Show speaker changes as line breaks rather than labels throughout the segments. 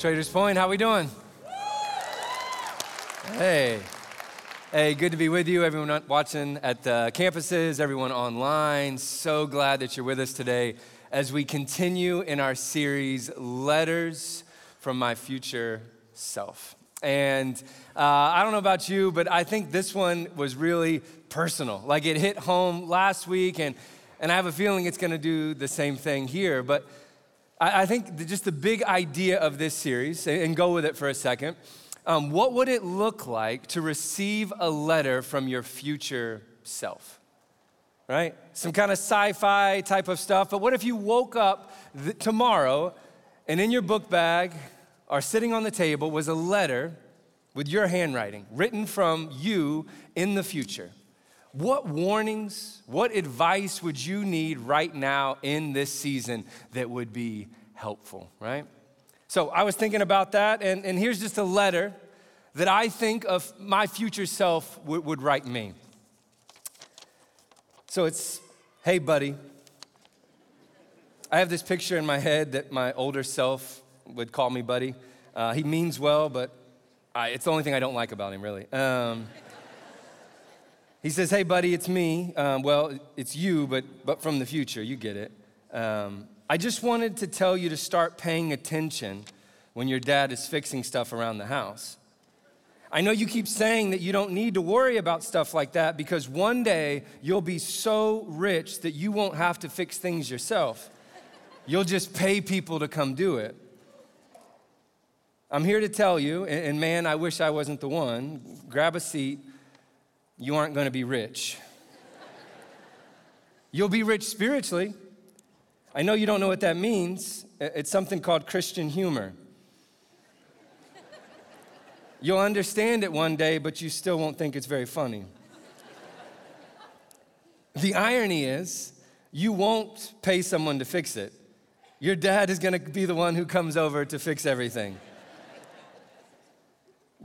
Traders Point, how we doing? Hey. Hey, good to be with you, everyone watching at the campuses, everyone online. So glad that you're with us today as we continue in our series, Letters from My Future Self. And uh, I don't know about you, but I think this one was really personal. Like it hit home last week, and, and I have a feeling it's gonna do the same thing here. But I, I think just the big idea of this series, and go with it for a second, um, what would it look like to receive a letter from your future self? Right? Some kind of sci fi type of stuff. But what if you woke up th- tomorrow and in your book bag or sitting on the table was a letter with your handwriting written from you in the future? What warnings, what advice would you need right now in this season that would be helpful, right? So I was thinking about that, and, and here's just a letter that I think of my future self would, would write me. So it's, hey, buddy. I have this picture in my head that my older self would call me buddy. Uh, he means well, but I, it's the only thing I don't like about him, really. Um, he says, Hey, buddy, it's me. Um, well, it's you, but, but from the future. You get it. Um, I just wanted to tell you to start paying attention when your dad is fixing stuff around the house. I know you keep saying that you don't need to worry about stuff like that because one day you'll be so rich that you won't have to fix things yourself. You'll just pay people to come do it. I'm here to tell you, and man, I wish I wasn't the one. Grab a seat. You aren't going to be rich. You'll be rich spiritually. I know you don't know what that means. It's something called Christian humor. You'll understand it one day, but you still won't think it's very funny. the irony is, you won't pay someone to fix it. Your dad is gonna be the one who comes over to fix everything.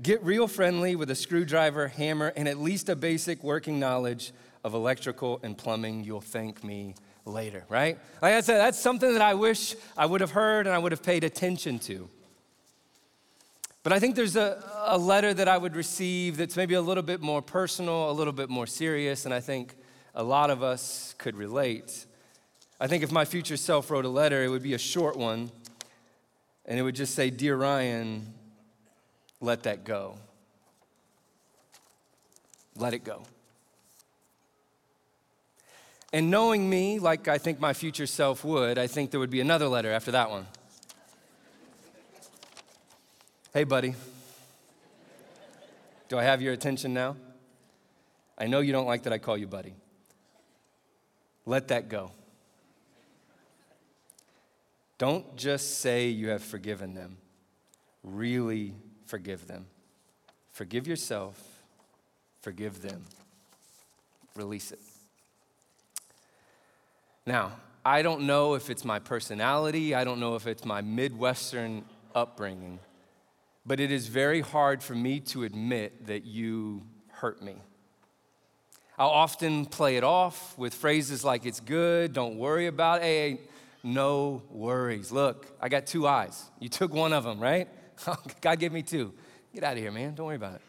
Get real friendly with a screwdriver, hammer, and at least a basic working knowledge of electrical and plumbing. You'll thank me later, right? Like I said, that's something that I wish I would have heard and I would have paid attention to. But I think there's a, a letter that I would receive that's maybe a little bit more personal, a little bit more serious, and I think a lot of us could relate. I think if my future self wrote a letter, it would be a short one, and it would just say, Dear Ryan, let that go. Let it go. And knowing me, like I think my future self would, I think there would be another letter after that one. Hey, buddy. Do I have your attention now? I know you don't like that I call you buddy. Let that go. Don't just say you have forgiven them, really forgive them. Forgive yourself, forgive them, release it. Now, I don't know if it's my personality, I don't know if it's my Midwestern upbringing but it is very hard for me to admit that you hurt me. I'll often play it off with phrases like, it's good, don't worry about it. Hey, no worries. Look, I got two eyes. You took one of them, right? God gave me two. Get out of here, man. Don't worry about it.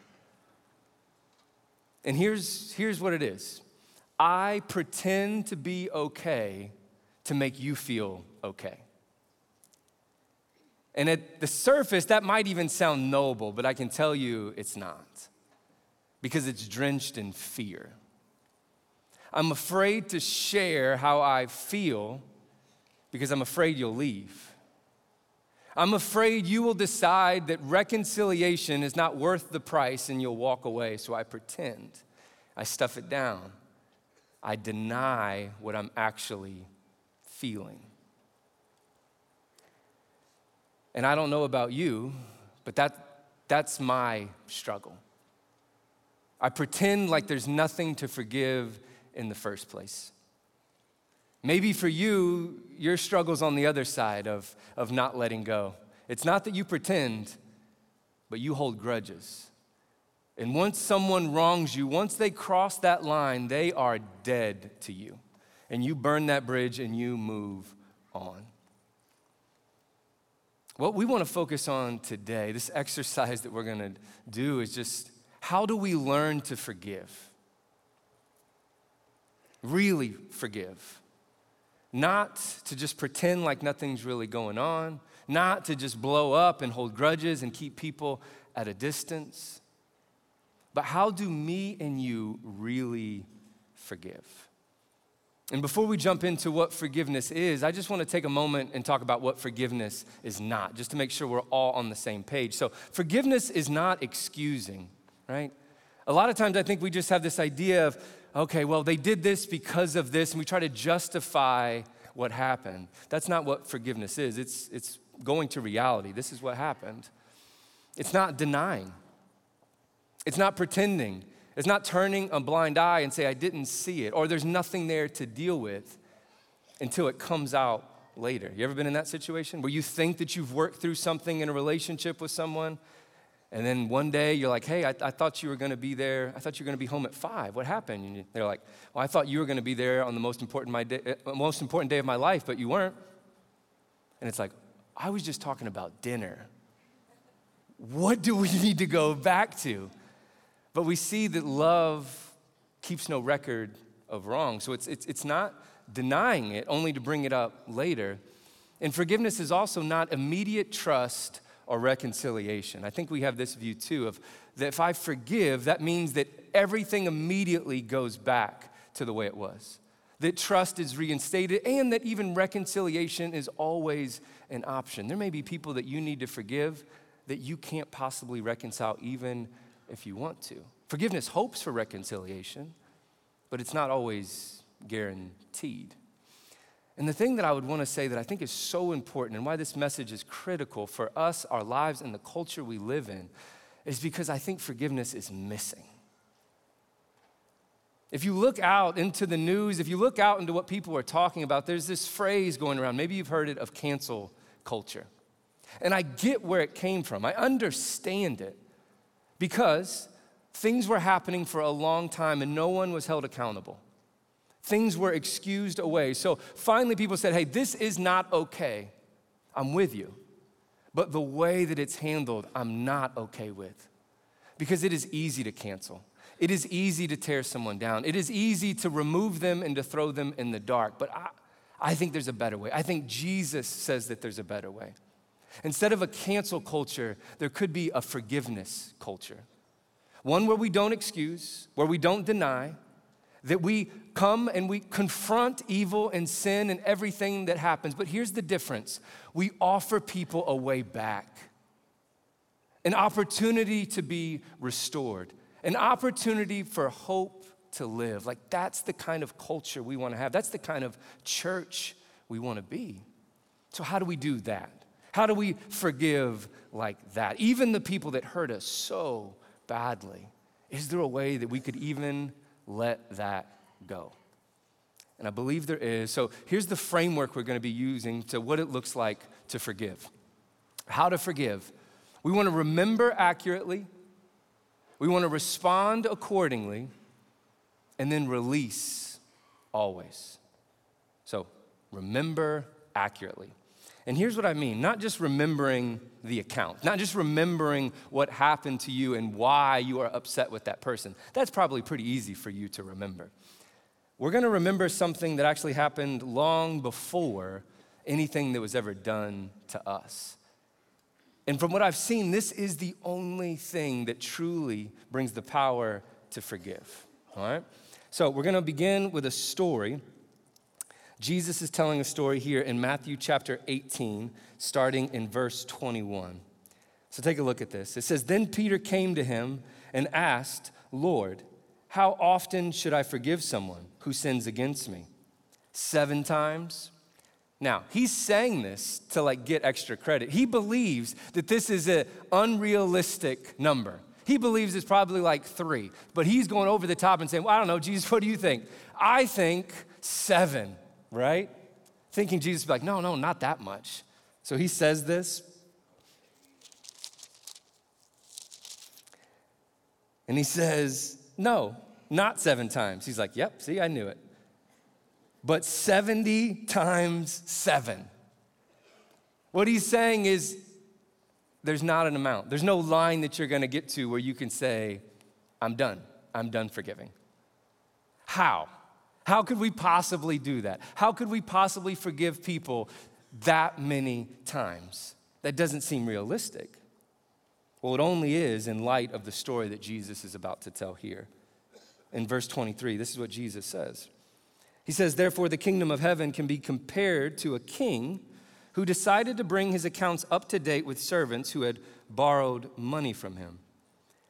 And here's, here's what it is I pretend to be okay to make you feel okay. And at the surface, that might even sound noble, but I can tell you it's not because it's drenched in fear. I'm afraid to share how I feel because I'm afraid you'll leave. I'm afraid you will decide that reconciliation is not worth the price and you'll walk away, so I pretend. I stuff it down. I deny what I'm actually feeling. And I don't know about you, but that, that's my struggle. I pretend like there's nothing to forgive in the first place. Maybe for you, your struggle's on the other side of, of not letting go. It's not that you pretend, but you hold grudges. And once someone wrongs you, once they cross that line, they are dead to you. And you burn that bridge and you move on. What we want to focus on today, this exercise that we're going to do, is just how do we learn to forgive? Really forgive. Not to just pretend like nothing's really going on, not to just blow up and hold grudges and keep people at a distance, but how do me and you really forgive? And before we jump into what forgiveness is, I just want to take a moment and talk about what forgiveness is not, just to make sure we're all on the same page. So, forgiveness is not excusing, right? A lot of times I think we just have this idea of, okay, well, they did this because of this, and we try to justify what happened. That's not what forgiveness is. It's, it's going to reality. This is what happened. It's not denying, it's not pretending. It's not turning a blind eye and say, I didn't see it, or there's nothing there to deal with until it comes out later. You ever been in that situation where you think that you've worked through something in a relationship with someone, and then one day you're like, hey, I, I thought you were gonna be there. I thought you were gonna be home at five. What happened? And they're like, well, I thought you were gonna be there on the most important, my day, uh, most important day of my life, but you weren't. And it's like, I was just talking about dinner. What do we need to go back to? But we see that love keeps no record of wrong. So it's, it's, it's not denying it, only to bring it up later. And forgiveness is also not immediate trust or reconciliation. I think we have this view too of that if I forgive, that means that everything immediately goes back to the way it was. That trust is reinstated and that even reconciliation is always an option. There may be people that you need to forgive that you can't possibly reconcile even if you want to. Forgiveness hopes for reconciliation, but it's not always guaranteed. And the thing that I would want to say that I think is so important and why this message is critical for us, our lives, and the culture we live in is because I think forgiveness is missing. If you look out into the news, if you look out into what people are talking about, there's this phrase going around. Maybe you've heard it of cancel culture. And I get where it came from, I understand it. Because things were happening for a long time and no one was held accountable. Things were excused away. So finally, people said, hey, this is not okay. I'm with you. But the way that it's handled, I'm not okay with. Because it is easy to cancel. It is easy to tear someone down. It is easy to remove them and to throw them in the dark. But I, I think there's a better way. I think Jesus says that there's a better way. Instead of a cancel culture, there could be a forgiveness culture. One where we don't excuse, where we don't deny, that we come and we confront evil and sin and everything that happens. But here's the difference we offer people a way back, an opportunity to be restored, an opportunity for hope to live. Like, that's the kind of culture we want to have, that's the kind of church we want to be. So, how do we do that? How do we forgive like that? Even the people that hurt us so badly. Is there a way that we could even let that go? And I believe there is. So here's the framework we're going to be using to what it looks like to forgive. How to forgive. We want to remember accurately, we want to respond accordingly, and then release always. So remember accurately. And here's what I mean not just remembering the account, not just remembering what happened to you and why you are upset with that person. That's probably pretty easy for you to remember. We're gonna remember something that actually happened long before anything that was ever done to us. And from what I've seen, this is the only thing that truly brings the power to forgive. All right? So we're gonna begin with a story Jesus is telling a story here in Matthew chapter 18, starting in verse 21. So take a look at this. It says, Then Peter came to him and asked, Lord, how often should I forgive someone who sins against me? Seven times? Now, he's saying this to like get extra credit. He believes that this is an unrealistic number. He believes it's probably like three, but he's going over the top and saying, Well, I don't know, Jesus, what do you think? I think seven right? Thinking Jesus would be like, no, no, not that much. So he says this. And he says, no, not seven times. He's like, yep, see, I knew it. But 70 times seven. What he's saying is, there's not an amount. There's no line that you're gonna get to where you can say, I'm done. I'm done forgiving. How? How could we possibly do that? How could we possibly forgive people that many times? That doesn't seem realistic. Well, it only is in light of the story that Jesus is about to tell here. In verse 23, this is what Jesus says. He says, Therefore, the kingdom of heaven can be compared to a king who decided to bring his accounts up to date with servants who had borrowed money from him.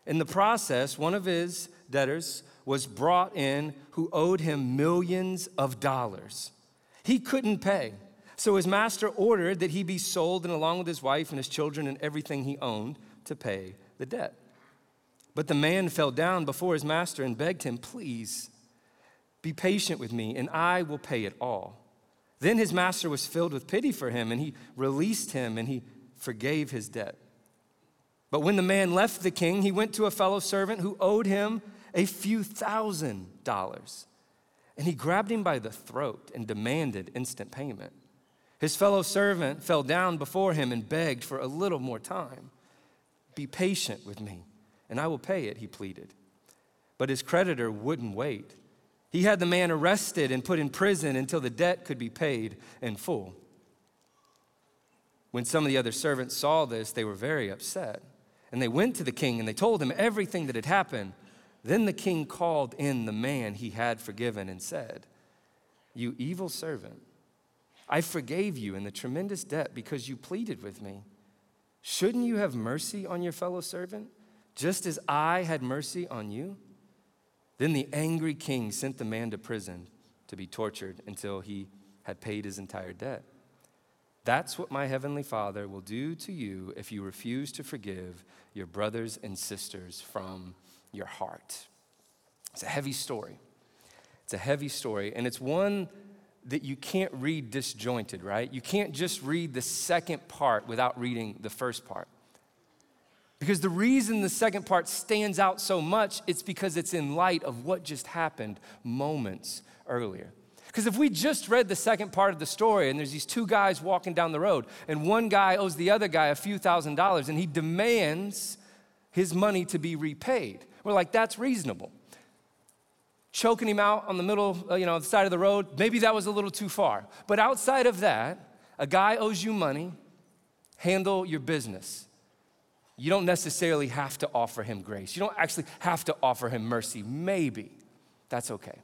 In the process, one of his debtors was brought in who owed him millions of dollars. He couldn't pay. So his master ordered that he be sold and along with his wife and his children and everything he owned to pay the debt. But the man fell down before his master and begged him, Please be patient with me, and I will pay it all. Then his master was filled with pity for him, and he released him and he forgave his debt. But when the man left the king, he went to a fellow servant who owed him a few thousand dollars. And he grabbed him by the throat and demanded instant payment. His fellow servant fell down before him and begged for a little more time. Be patient with me, and I will pay it, he pleaded. But his creditor wouldn't wait. He had the man arrested and put in prison until the debt could be paid in full. When some of the other servants saw this, they were very upset. And they went to the king and they told him everything that had happened. Then the king called in the man he had forgiven and said, You evil servant, I forgave you in the tremendous debt because you pleaded with me. Shouldn't you have mercy on your fellow servant, just as I had mercy on you? Then the angry king sent the man to prison to be tortured until he had paid his entire debt. That's what my heavenly Father will do to you if you refuse to forgive your brothers and sisters from your heart. It's a heavy story. It's a heavy story, and it's one that you can't read disjointed, right? You can't just read the second part without reading the first part. Because the reason the second part stands out so much, it's because it's in light of what just happened moments earlier. Because if we just read the second part of the story and there's these two guys walking down the road, and one guy owes the other guy a few thousand dollars and he demands his money to be repaid, we're like, that's reasonable choking him out on the middle, uh, you know, the side of the road, maybe that was a little too far. But outside of that, a guy owes you money, handle your business. You don't necessarily have to offer him grace. You don't actually have to offer him mercy. Maybe. That's okay.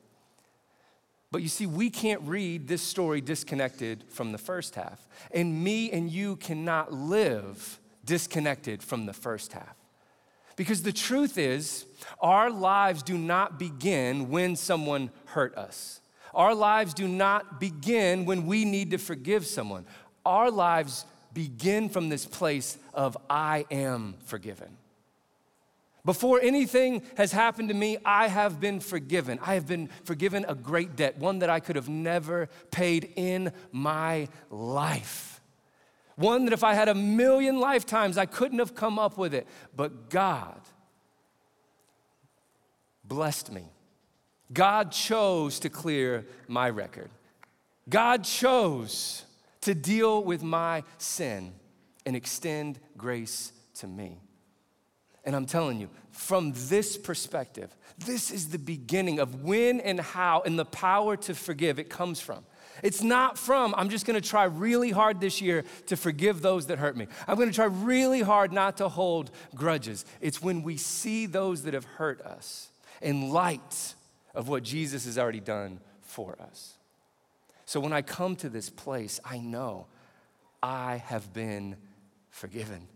But you see, we can't read this story disconnected from the first half. And me and you cannot live disconnected from the first half. Because the truth is, our lives do not begin when someone hurt us. Our lives do not begin when we need to forgive someone. Our lives begin from this place of, I am forgiven. Before anything has happened to me, I have been forgiven. I have been forgiven a great debt, one that I could have never paid in my life. One that if I had a million lifetimes, I couldn't have come up with it. But God blessed me. God chose to clear my record. God chose to deal with my sin and extend grace to me. And I'm telling you, from this perspective, this is the beginning of when and how and the power to forgive it comes from. It's not from, I'm just gonna try really hard this year to forgive those that hurt me. I'm gonna try really hard not to hold grudges. It's when we see those that have hurt us in light of what Jesus has already done for us. So when I come to this place, I know I have been forgiven.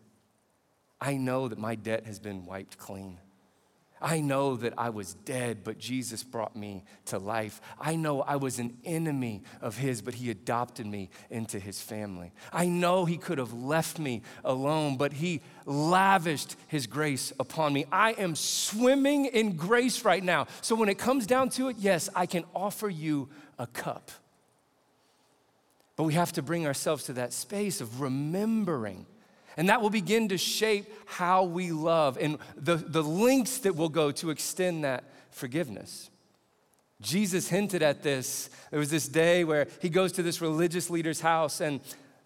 I know that my debt has been wiped clean. I know that I was dead, but Jesus brought me to life. I know I was an enemy of His, but He adopted me into His family. I know He could have left me alone, but He lavished His grace upon me. I am swimming in grace right now. So when it comes down to it, yes, I can offer you a cup. But we have to bring ourselves to that space of remembering and that will begin to shape how we love and the, the lengths that we'll go to extend that forgiveness. Jesus hinted at this. There was this day where he goes to this religious leader's house, and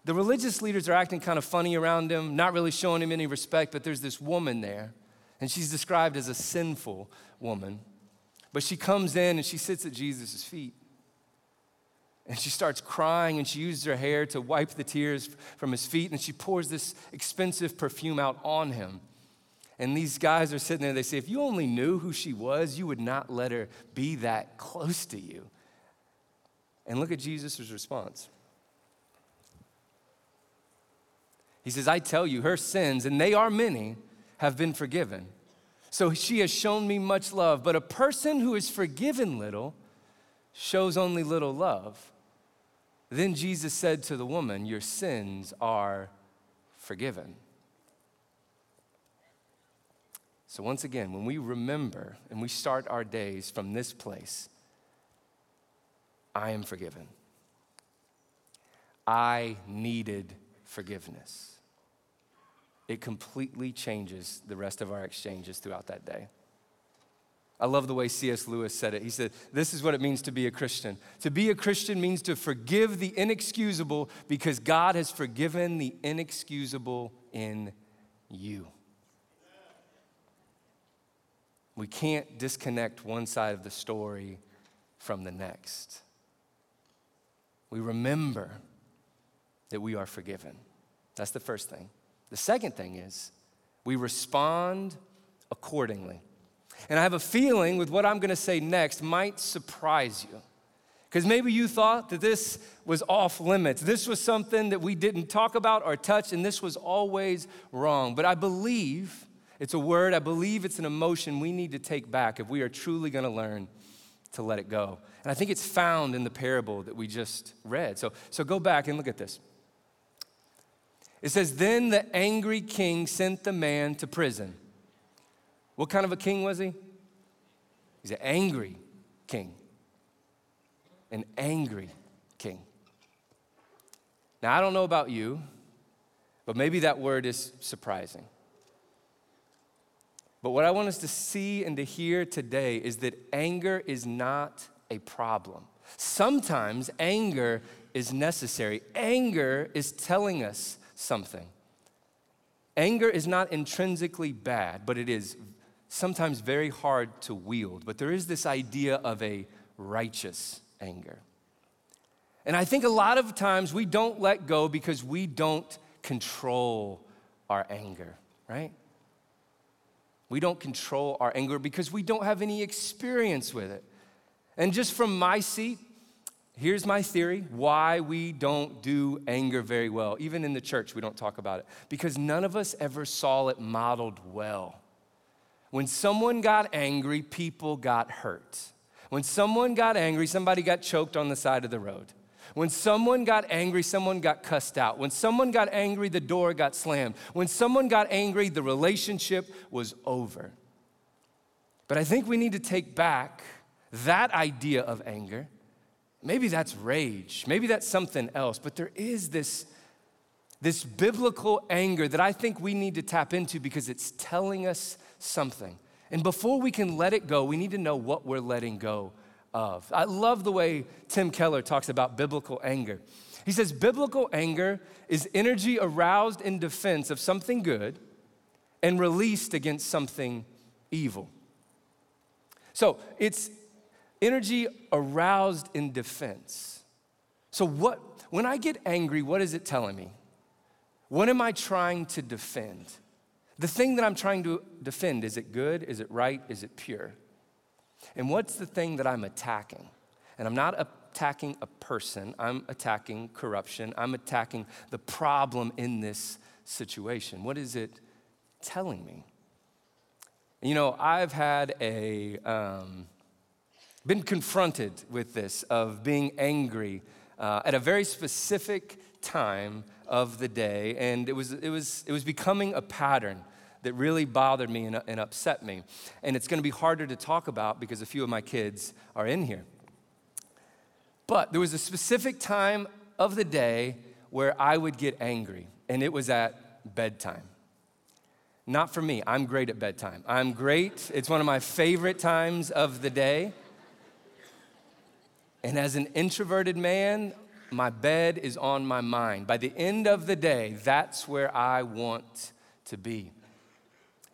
the religious leaders are acting kind of funny around him, not really showing him any respect, but there's this woman there, and she's described as a sinful woman. But she comes in and she sits at Jesus' feet. And she starts crying and she uses her hair to wipe the tears from his feet and she pours this expensive perfume out on him. And these guys are sitting there, they say, if you only knew who she was, you would not let her be that close to you. And look at Jesus' response. He says, I tell you, her sins, and they are many, have been forgiven. So she has shown me much love. But a person who is forgiven little shows only little love. Then Jesus said to the woman, Your sins are forgiven. So, once again, when we remember and we start our days from this place, I am forgiven. I needed forgiveness it completely changes the rest of our exchanges throughout that day. I love the way C.S. Lewis said it. He said, This is what it means to be a Christian. To be a Christian means to forgive the inexcusable because God has forgiven the inexcusable in you. We can't disconnect one side of the story from the next. We remember that we are forgiven. That's the first thing. The second thing is we respond accordingly. And I have a feeling with what I'm gonna say next might surprise you. Because maybe you thought that this was off limits. This was something that we didn't talk about or touch, and this was always wrong. But I believe it's a word, I believe it's an emotion we need to take back if we are truly gonna learn to let it go. And I think it's found in the parable that we just read. So, so go back and look at this. It says, Then the angry king sent the man to prison. What kind of a king was he? He's an angry king. An angry king. Now, I don't know about you, but maybe that word is surprising. But what I want us to see and to hear today is that anger is not a problem. Sometimes anger is necessary. Anger is telling us something. Anger is not intrinsically bad, but it is sometimes very hard to wield. But there is this idea of a righteous anger. And I think a lot of times we don't let go because we don't control our anger, right? We don't control our anger because we don't have any experience with it. And just from my seat, Here's my theory why we don't do anger very well. Even in the church, we don't talk about it. Because none of us ever saw it modeled well. When someone got angry, people got hurt. When someone got angry, somebody got choked on the side of the road. When someone got angry, someone got cussed out. When someone got angry, the door got slammed. When someone got angry, the relationship was over. But I think we need to take back that idea of anger Maybe that's rage. Maybe that's something else. But there is this, this biblical anger that I think we need to tap into because it's telling us something. And before we can let it go, we need to know what we're letting go of. I love the way Tim Keller talks about biblical anger. He says, Biblical anger is energy aroused in defense of something good and released against something evil. So it's energy aroused in defense. So, what, when I get angry, what is it telling me? What am I trying to defend? The thing that I'm trying to defend, is it good? Is it right? Is it pure? And what's the thing that I'm attacking? And I'm not attacking a person, I'm attacking corruption, I'm attacking the problem in this situation. What is it telling me? You know, I've had a, um, been confronted with this of being angry uh, at a very specific time of the day, and it was, it was, it was becoming a pattern that really bothered me and, and upset me. And it's gonna be harder to talk about because a few of my kids are in here. But there was a specific time of the day where I would get angry, and it was at bedtime. Not for me, I'm great at bedtime. I'm great, it's one of my favorite times of the day. And as an introverted man, my bed is on my mind. By the end of the day, that's where I want to be.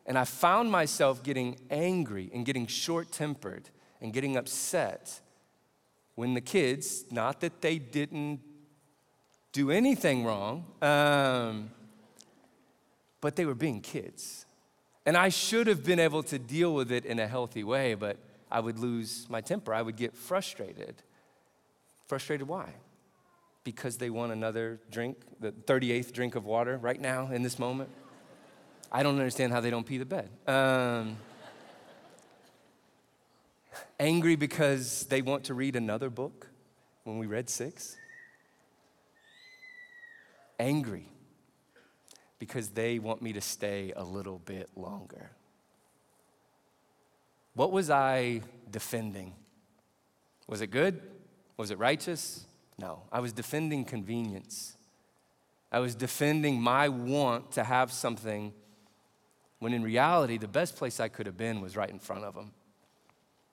And I found myself getting angry and getting short tempered and getting upset when the kids, not that they didn't do anything wrong, um, but they were being kids. And I should have been able to deal with it in a healthy way, but I would lose my temper. I would get frustrated. Frustrated why? Because they want another drink, the 38th drink of water right now in this moment. I don't understand how they don't pee the bed. Um, angry because they want to read another book when we read six. Angry because they want me to stay a little bit longer. What was I defending? Was it good? Was it righteous? No. I was defending convenience. I was defending my want to have something when in reality, the best place I could have been was right in front of them.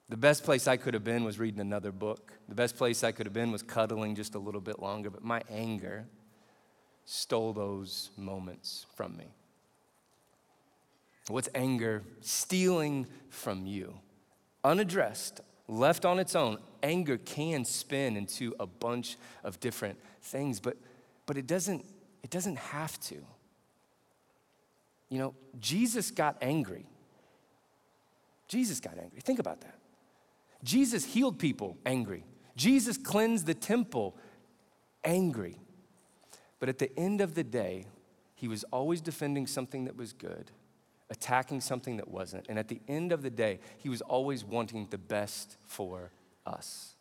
The best place I could have been was reading another book. The best place I could have been was cuddling just a little bit longer, but my anger stole those moments from me. What's anger stealing from you? Unaddressed, left on its own, anger can spin into a bunch of different things, but, but it, doesn't, it doesn't have to. You know, Jesus got angry. Jesus got angry. Think about that. Jesus healed people angry. Jesus cleansed the temple angry. But at the end of the day, he was always defending something that was good, attacking something that wasn't. And at the end of the day, he was always wanting the best for us.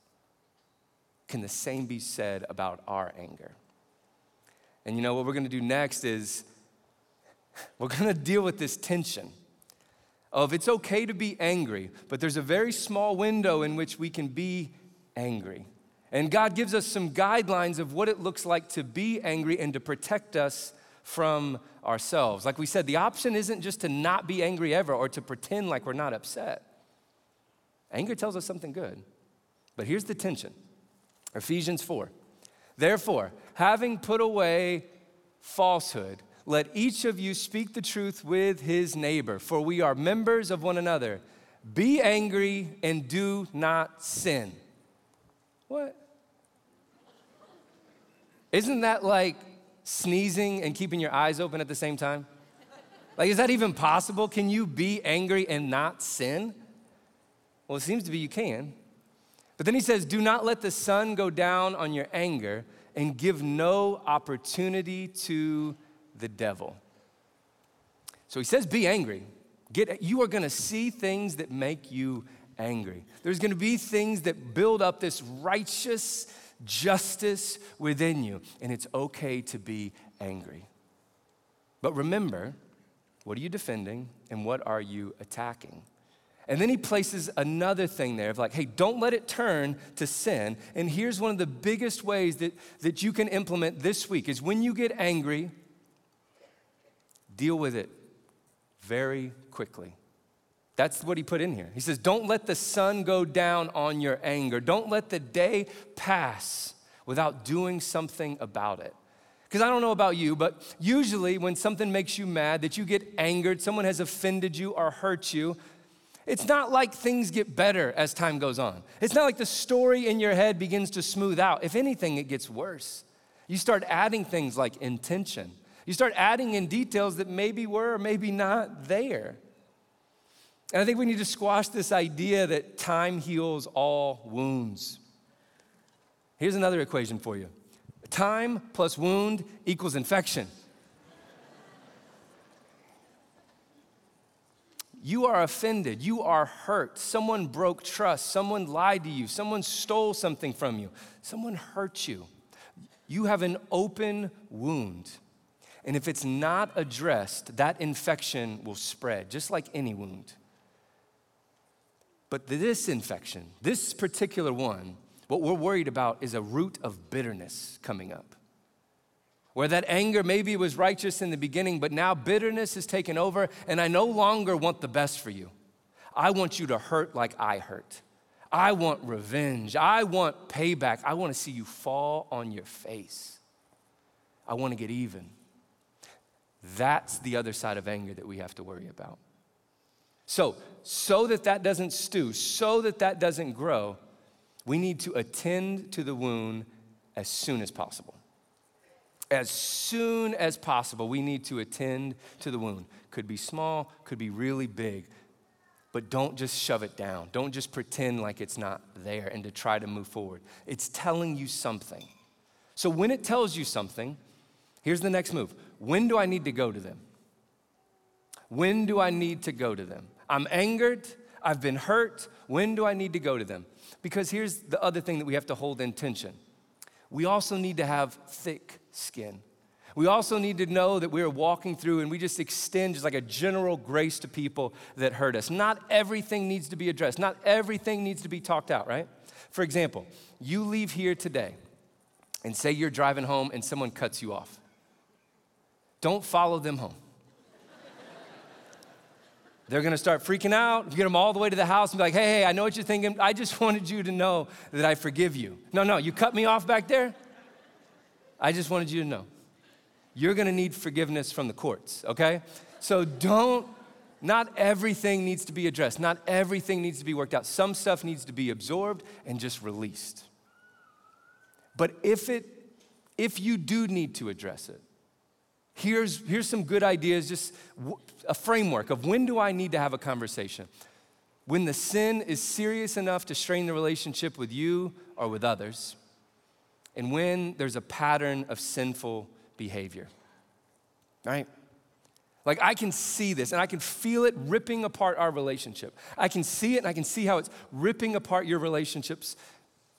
Can the same be said about our anger? And you know what we're going to do next is we're going to deal with this tension of it's okay to be angry, but there's a very small window in which we can be angry. And God gives us some guidelines of what it looks like to be angry and to protect us from ourselves. Like we said, the option isn't just to not be angry ever or to pretend like we're not upset. Anger tells us something good. But here's the tension Ephesians 4. Therefore, having put away falsehood, let each of you speak the truth with his neighbor, for we are members of one another. Be angry and do not sin. What? Isn't that like sneezing and keeping your eyes open at the same time? Like, is that even possible? Can you be angry and not sin? Well, it seems to be you can. But then he says, Do not let the sun go down on your anger and give no opportunity to the devil. So he says, Be angry. Get, you are going to see things that make you angry. There's going to be things that build up this righteous justice within you, and it's okay to be angry. But remember, what are you defending and what are you attacking? And then he places another thing there of like, hey, don't let it turn to sin. And here's one of the biggest ways that, that you can implement this week is when you get angry, deal with it very quickly. That's what he put in here. He says, Don't let the sun go down on your anger. Don't let the day pass without doing something about it. Because I don't know about you, but usually when something makes you mad, that you get angered, someone has offended you or hurt you, it's not like things get better as time goes on. It's not like the story in your head begins to smooth out. If anything, it gets worse. You start adding things like intention you start adding in details that maybe were or maybe not there. And I think we need to squash this idea that time heals all wounds. Here's another equation for you time plus wound equals infection. You are offended. You are hurt. Someone broke trust. Someone lied to you. Someone stole something from you. Someone hurt you. You have an open wound. And if it's not addressed, that infection will spread, just like any wound. But this infection, this particular one, what we're worried about is a root of bitterness coming up. Where that anger maybe was righteous in the beginning, but now bitterness has taken over, and I no longer want the best for you. I want you to hurt like I hurt. I want revenge. I want payback. I want to see you fall on your face. I want to get even. That's the other side of anger that we have to worry about. So, so that that doesn't stew, so that that doesn't grow, we need to attend to the wound as soon as possible. As soon as possible, we need to attend to the wound. Could be small, could be really big, but don't just shove it down. Don't just pretend like it's not there and to try to move forward. It's telling you something. So when it tells you something, here's the next move when do I need to go to them? When do I need to go to them? I'm angered, I've been hurt. When do I need to go to them? Because here's the other thing that we have to hold in tension we also need to have thick skin. We also need to know that we're walking through and we just extend just like a general grace to people that hurt us. Not everything needs to be addressed, not everything needs to be talked out, right? For example, you leave here today and say you're driving home and someone cuts you off. Don't follow them home. They're gonna start freaking out. You get them all the way to the house and be like, hey, hey, I know what you're thinking. I just wanted you to know that I forgive you. No, no, you cut me off back there. I just wanted you to know. You're gonna need forgiveness from the courts, okay? So don't, not everything needs to be addressed. Not everything needs to be worked out. Some stuff needs to be absorbed and just released. But if it, if you do need to address it, Here's, here's some good ideas, just a framework of when do I need to have a conversation? When the sin is serious enough to strain the relationship with you or with others, and when there's a pattern of sinful behavior, right? Like I can see this and I can feel it ripping apart our relationship. I can see it and I can see how it's ripping apart your relationships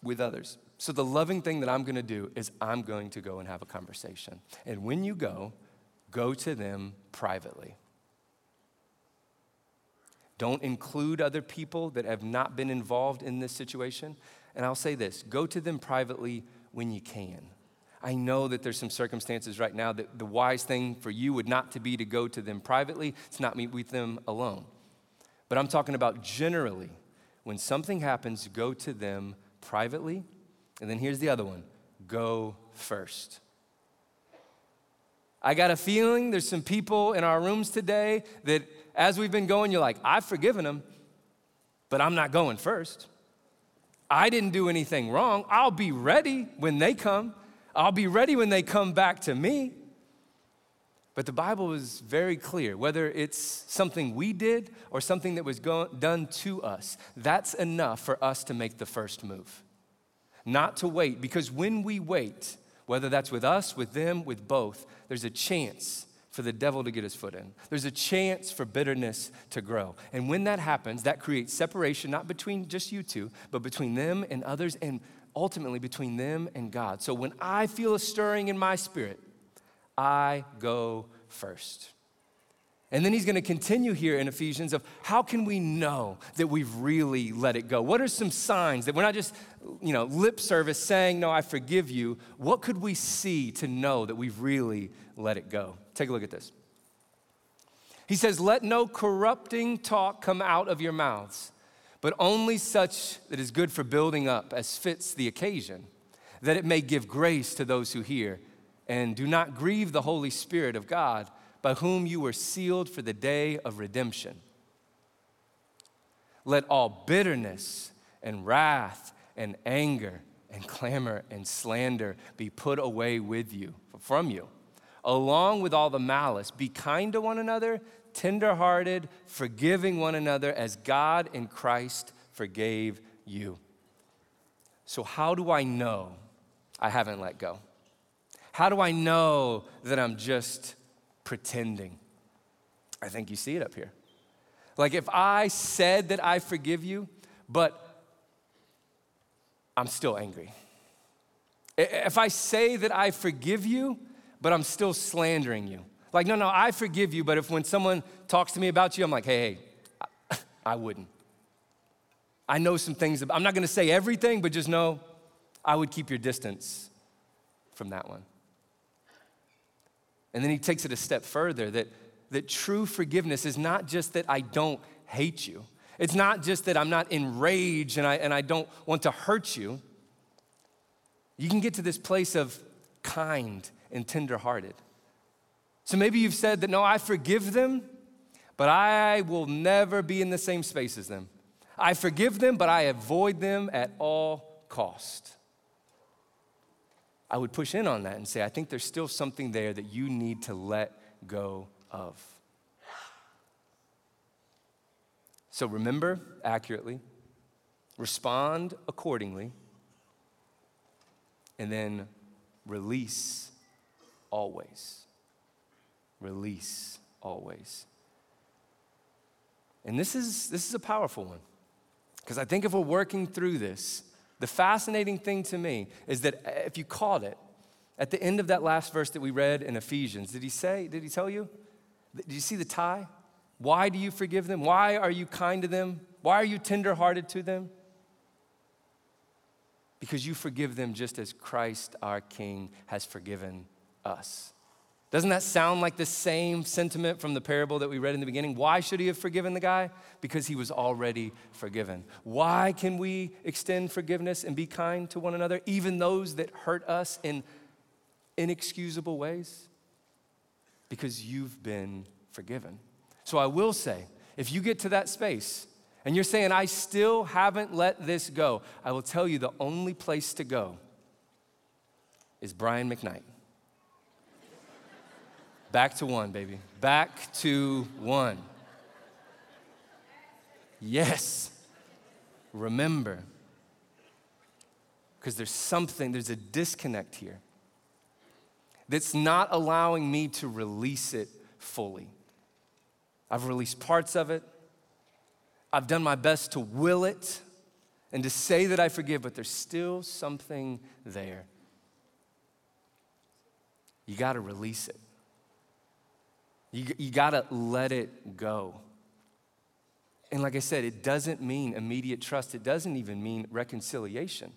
with others. So, the loving thing that I'm gonna do is I'm going to go and have a conversation. And when you go, go to them privately. Don't include other people that have not been involved in this situation. And I'll say this go to them privately when you can. I know that there's some circumstances right now that the wise thing for you would not to be to go to them privately, it's not meet with them alone. But I'm talking about generally, when something happens, go to them privately. And then here's the other one go first. I got a feeling there's some people in our rooms today that as we've been going, you're like, I've forgiven them, but I'm not going first. I didn't do anything wrong. I'll be ready when they come. I'll be ready when they come back to me. But the Bible is very clear whether it's something we did or something that was go- done to us, that's enough for us to make the first move. Not to wait, because when we wait, whether that's with us, with them, with both, there's a chance for the devil to get his foot in. There's a chance for bitterness to grow. And when that happens, that creates separation, not between just you two, but between them and others, and ultimately between them and God. So when I feel a stirring in my spirit, I go first. And then he's going to continue here in Ephesians of how can we know that we've really let it go? What are some signs that we're not just, you know, lip service saying, no, I forgive you. What could we see to know that we've really let it go? Take a look at this. He says, Let no corrupting talk come out of your mouths, but only such that is good for building up as fits the occasion, that it may give grace to those who hear. And do not grieve the Holy Spirit of God by whom you were sealed for the day of redemption. Let all bitterness and wrath and anger and clamor and slander be put away with you, from you, along with all the malice. Be kind to one another, tenderhearted, forgiving one another as God in Christ forgave you. So, how do I know I haven't let go? How do I know that I'm just pretending. I think you see it up here. Like if I said that I forgive you, but I'm still angry. If I say that I forgive you, but I'm still slandering you. Like, no, no, I forgive you, but if when someone talks to me about you, I'm like, hey, hey, I wouldn't. I know some things, I'm not gonna say everything, but just know I would keep your distance from that one. And then he takes it a step further that, that true forgiveness is not just that I don't hate you. It's not just that I'm not enraged and I, and I don't want to hurt you. You can get to this place of kind and tenderhearted. So maybe you've said that, no, I forgive them, but I will never be in the same space as them. I forgive them, but I avoid them at all cost. I would push in on that and say, I think there's still something there that you need to let go of. So remember accurately, respond accordingly, and then release always. Release always. And this is, this is a powerful one. Because I think if we're working through this, the fascinating thing to me is that if you caught it, at the end of that last verse that we read in Ephesians, did he say, did he tell you? Did you see the tie? Why do you forgive them? Why are you kind to them? Why are you tenderhearted to them? Because you forgive them just as Christ our King has forgiven us. Doesn't that sound like the same sentiment from the parable that we read in the beginning? Why should he have forgiven the guy? Because he was already forgiven. Why can we extend forgiveness and be kind to one another, even those that hurt us in inexcusable ways? Because you've been forgiven. So I will say, if you get to that space and you're saying, I still haven't let this go, I will tell you the only place to go is Brian McKnight. Back to one, baby. Back to one. Yes. Remember. Because there's something, there's a disconnect here that's not allowing me to release it fully. I've released parts of it. I've done my best to will it and to say that I forgive, but there's still something there. You got to release it. You, you got to let it go. And like I said, it doesn't mean immediate trust, it doesn't even mean reconciliation.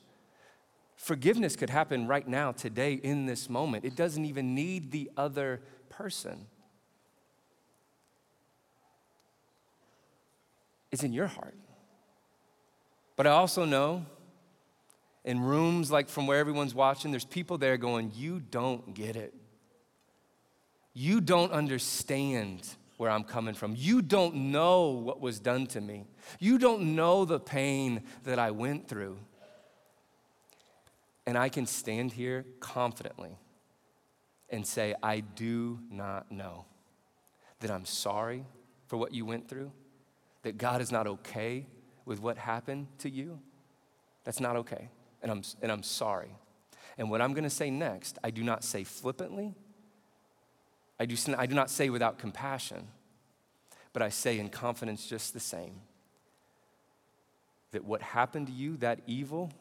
Forgiveness could happen right now, today, in this moment. It doesn't even need the other person. It's in your heart. But I also know in rooms like from where everyone's watching, there's people there going, You don't get it. You don't understand where I'm coming from. You don't know what was done to me. You don't know the pain that I went through. And I can stand here confidently and say, I do not know. That I'm sorry for what you went through that God is not okay with what happened to you, that's not okay. And I'm, and I'm sorry. And what I'm going to say next, I do not say flippantly. I do, I do not say without compassion, but I say in confidence just the same that what happened to you, that evil,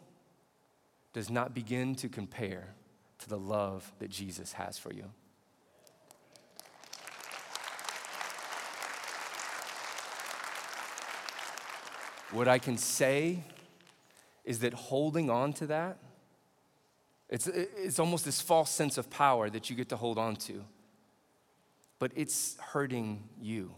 does not begin to compare to the love that Jesus has for you. What I can say is that holding on to that, it's, it's almost this false sense of power that you get to hold on to, but it's hurting you.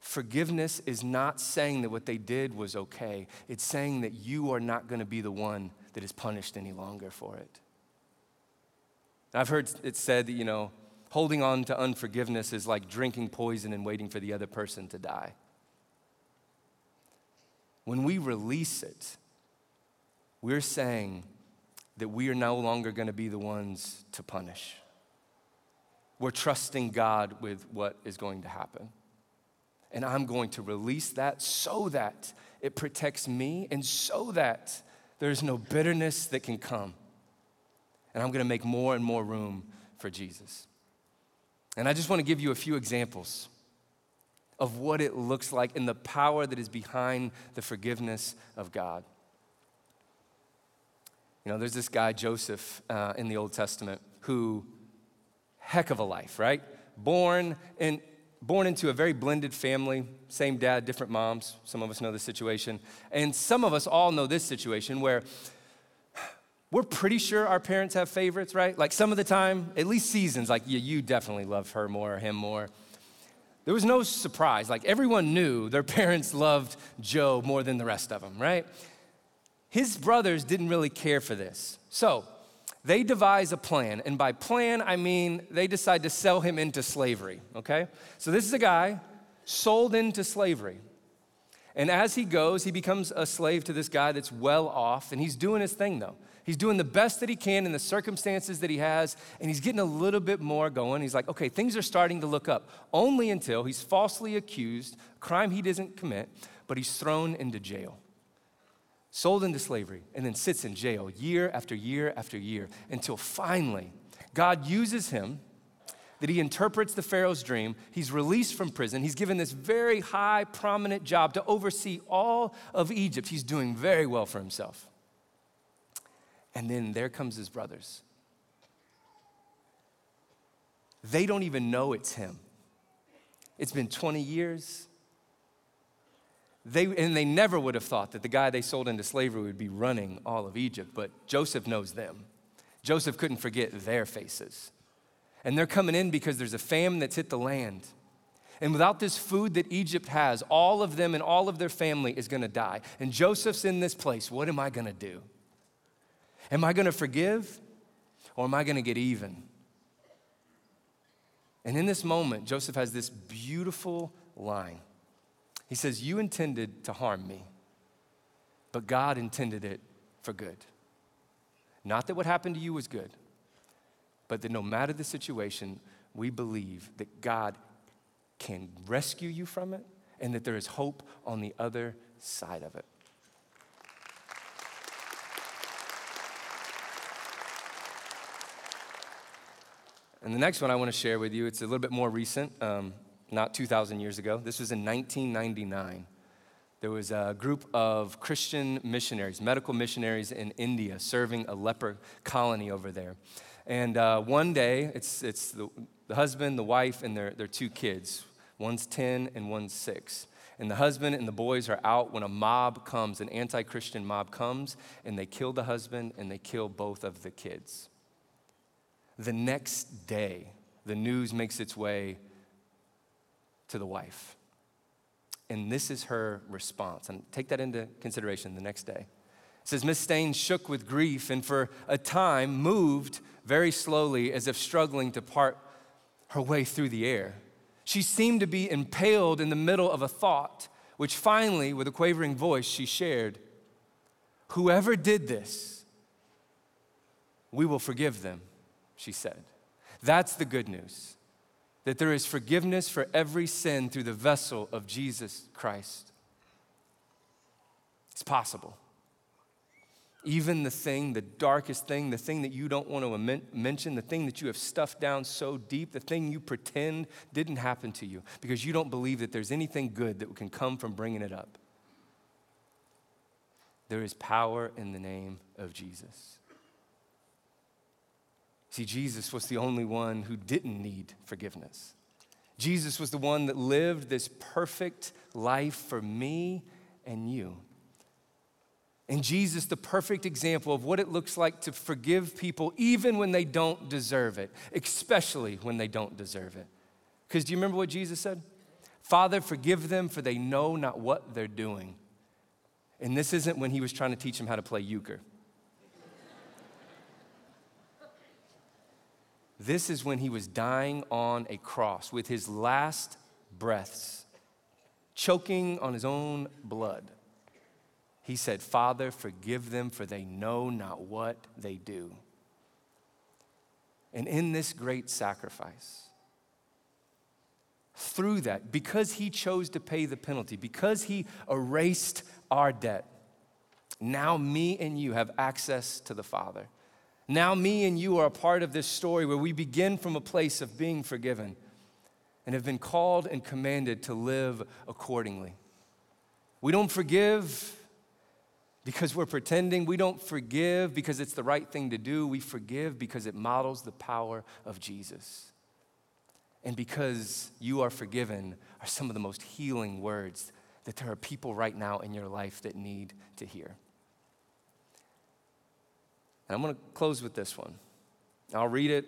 Forgiveness is not saying that what they did was okay. It's saying that you are not going to be the one that is punished any longer for it. I've heard it said that, you know, holding on to unforgiveness is like drinking poison and waiting for the other person to die. When we release it, we're saying that we are no longer going to be the ones to punish. We're trusting God with what is going to happen. And I'm going to release that so that it protects me and so that there's no bitterness that can come. And I'm going to make more and more room for Jesus. And I just want to give you a few examples of what it looks like and the power that is behind the forgiveness of God. You know, there's this guy, Joseph, uh, in the Old Testament, who, heck of a life, right? Born in, born into a very blended family, same dad, different moms. Some of us know the situation. And some of us all know this situation where we're pretty sure our parents have favorites, right? Like some of the time, at least seasons, like, yeah, you definitely love her more or him more. there was no surprise. Like everyone knew their parents loved Joe more than the rest of them, right? His brothers didn't really care for this. So they devise a plan. And by plan, I mean they decide to sell him into slavery, okay? So this is a guy sold into slavery. And as he goes, he becomes a slave to this guy that's well off, and he's doing his thing though. He's doing the best that he can in the circumstances that he has, and he's getting a little bit more going. He's like, okay, things are starting to look up, only until he's falsely accused, crime he doesn't commit, but he's thrown into jail sold into slavery, and then sits in jail year after year after year until finally God uses him. That he interprets the Pharaoh's dream. He's released from prison. He's given this very high, prominent job to oversee all of Egypt. He's doing very well for himself. And then there comes his brothers. They don't even know it's him. It's been 20 years. They, and they never would have thought that the guy they sold into slavery would be running all of Egypt, but Joseph knows them. Joseph couldn't forget their faces. And they're coming in because there's a famine that's hit the land. And without this food that Egypt has, all of them and all of their family is gonna die. And Joseph's in this place. What am I gonna do? Am I gonna forgive or am I gonna get even? And in this moment, Joseph has this beautiful line. He says, You intended to harm me, but God intended it for good. Not that what happened to you was good, but that no matter the situation, we believe that God can rescue you from it and that there is hope on the other side of it. And the next one I want to share with you, it's a little bit more recent. Um, not 2,000 years ago. This was in 1999. There was a group of Christian missionaries, medical missionaries in India, serving a leper colony over there. And uh, one day, it's, it's the, the husband, the wife, and their, their two kids. One's 10 and one's 6. And the husband and the boys are out when a mob comes, an anti Christian mob comes, and they kill the husband and they kill both of the kids. The next day, the news makes its way to the wife. And this is her response. And take that into consideration the next day. It says, Miss Staines shook with grief and for a time moved very slowly as if struggling to part her way through the air. She seemed to be impaled in the middle of a thought, which finally, with a quavering voice, she shared Whoever did this, we will forgive them, she said. That's the good news that there is forgiveness for every sin through the vessel of Jesus Christ. It's possible. Even the thing, the darkest thing, the thing that you don't want to mention, the thing that you have stuffed down so deep, the thing you pretend didn't happen to you because you don't believe that there's anything good that can come from bringing it up. There is power in the name of Jesus. See, Jesus was the only one who didn't need forgiveness. Jesus was the one that lived this perfect life for me and you. And Jesus, the perfect example of what it looks like to forgive people even when they don't deserve it, especially when they don't deserve it. Because do you remember what Jesus said? Father, forgive them, for they know not what they're doing. And this isn't when he was trying to teach them how to play euchre. This is when he was dying on a cross with his last breaths, choking on his own blood. He said, Father, forgive them, for they know not what they do. And in this great sacrifice, through that, because he chose to pay the penalty, because he erased our debt, now me and you have access to the Father. Now, me and you are a part of this story where we begin from a place of being forgiven and have been called and commanded to live accordingly. We don't forgive because we're pretending. We don't forgive because it's the right thing to do. We forgive because it models the power of Jesus. And because you are forgiven are some of the most healing words that there are people right now in your life that need to hear. And I'm going to close with this one. I'll read it.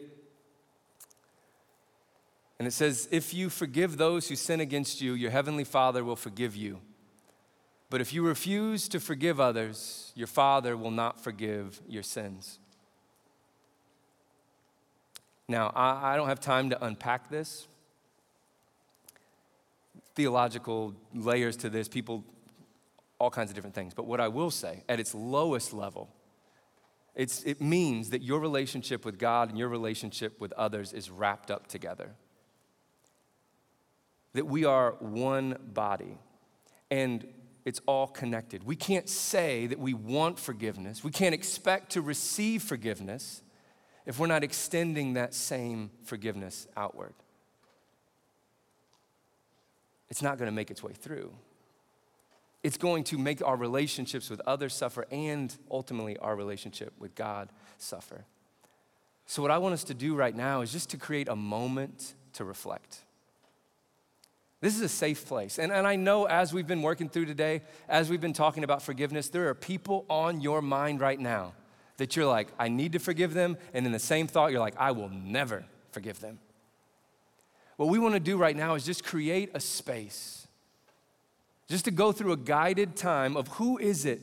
And it says, If you forgive those who sin against you, your heavenly Father will forgive you. But if you refuse to forgive others, your Father will not forgive your sins. Now, I, I don't have time to unpack this. Theological layers to this, people, all kinds of different things. But what I will say, at its lowest level, it's, it means that your relationship with God and your relationship with others is wrapped up together. That we are one body. And it's all connected. We can't say that we want forgiveness. We can't expect to receive forgiveness if we're not extending that same forgiveness outward. It's not going to make its way through. It's going to make our relationships with others suffer and ultimately our relationship with God suffer. So, what I want us to do right now is just to create a moment to reflect. This is a safe place. And, and I know as we've been working through today, as we've been talking about forgiveness, there are people on your mind right now that you're like, I need to forgive them. And in the same thought, you're like, I will never forgive them. What we want to do right now is just create a space, just to go through a guided time of who is it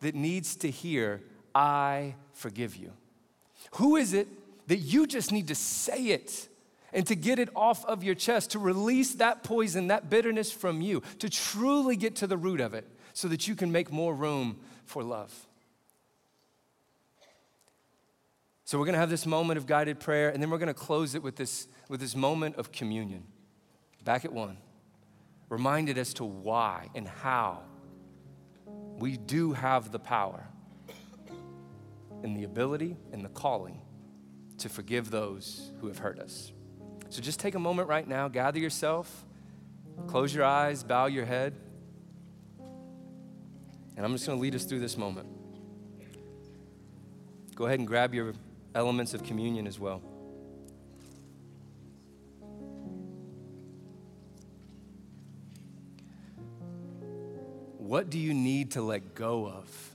that needs to hear, I forgive you? Who is it that you just need to say it and to get it off of your chest, to release that poison, that bitterness from you, to truly get to the root of it so that you can make more room for love. So, we're gonna have this moment of guided prayer, and then we're gonna close it with this, with this moment of communion. Back at one, reminded as to why and how we do have the power and the ability and the calling to forgive those who have hurt us. So just take a moment right now, gather yourself, close your eyes, bow your head. And I'm just going to lead us through this moment. Go ahead and grab your elements of communion as well. What do you need to let go of?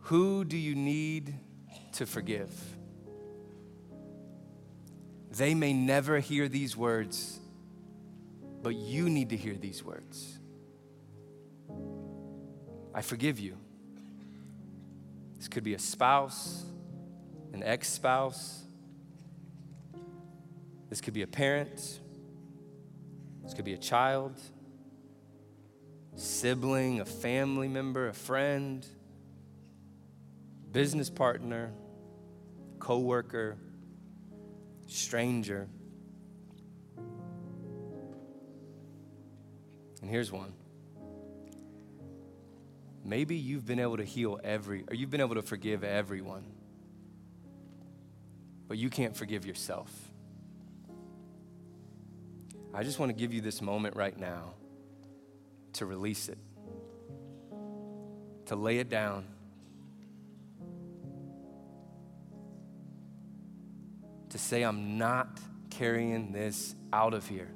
Who do you need to forgive? They may never hear these words, but you need to hear these words. I forgive you. This could be a spouse, an ex spouse. This could be a parent. This could be a child, sibling, a family member, a friend, business partner, coworker, stranger. And here's one. Maybe you've been able to heal every, or you've been able to forgive everyone, but you can't forgive yourself. I just want to give you this moment right now to release it, to lay it down, to say, I'm not carrying this out of here.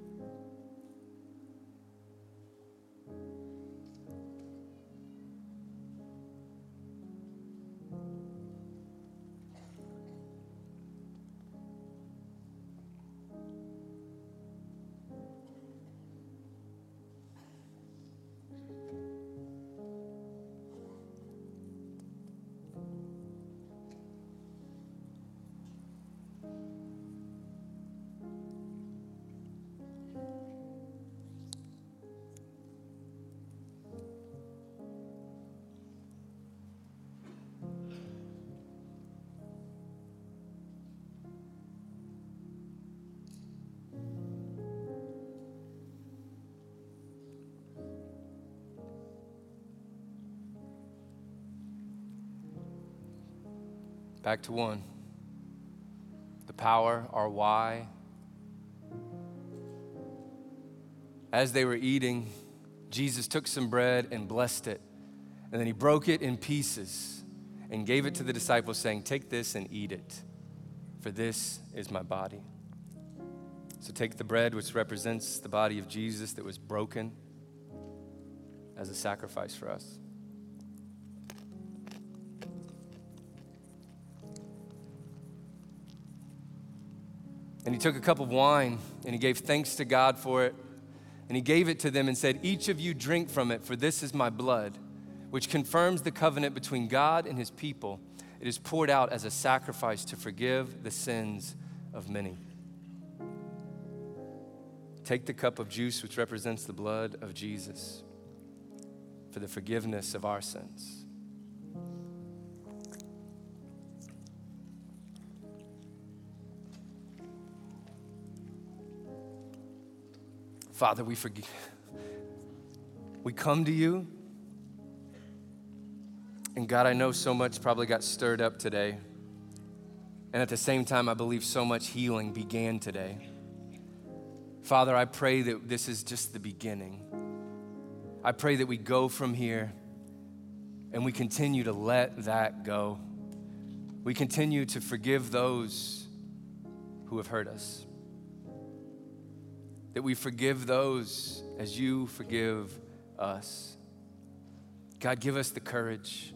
Back to one. The power, our why. As they were eating, Jesus took some bread and blessed it. And then he broke it in pieces and gave it to the disciples, saying, Take this and eat it, for this is my body. So take the bread, which represents the body of Jesus that was broken as a sacrifice for us. And he took a cup of wine and he gave thanks to God for it. And he gave it to them and said, Each of you drink from it, for this is my blood, which confirms the covenant between God and his people. It is poured out as a sacrifice to forgive the sins of many. Take the cup of juice, which represents the blood of Jesus, for the forgiveness of our sins. Father, we forgive. We come to you. And God, I know so much probably got stirred up today. And at the same time, I believe so much healing began today. Father, I pray that this is just the beginning. I pray that we go from here and we continue to let that go. We continue to forgive those who have hurt us that we forgive those as you forgive us. God, give us the courage.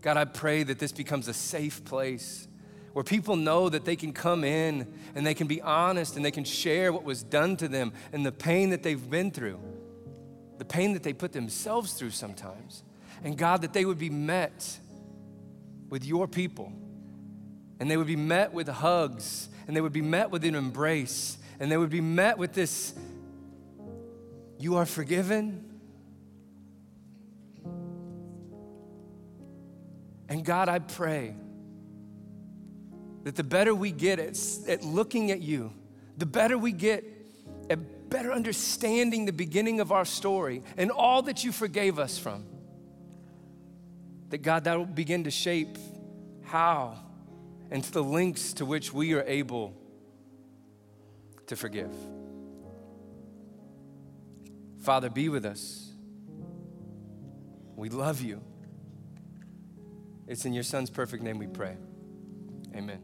God, I pray that this becomes a safe place where people know that they can come in and they can be honest and they can share what was done to them and the pain that they've been through, the pain that they put themselves through sometimes. And God, that they would be met with your people and they would be met with hugs and they would be met with an embrace and they would be met with this You are forgiven. And God, I pray that the better we get at, at looking at you, the better we get at better understanding the beginning of our story and all that you forgave us from, that God, that will begin to shape how and to the links to which we are able to forgive. Father, be with us. We love you. It's in your Son's perfect name we pray. Amen.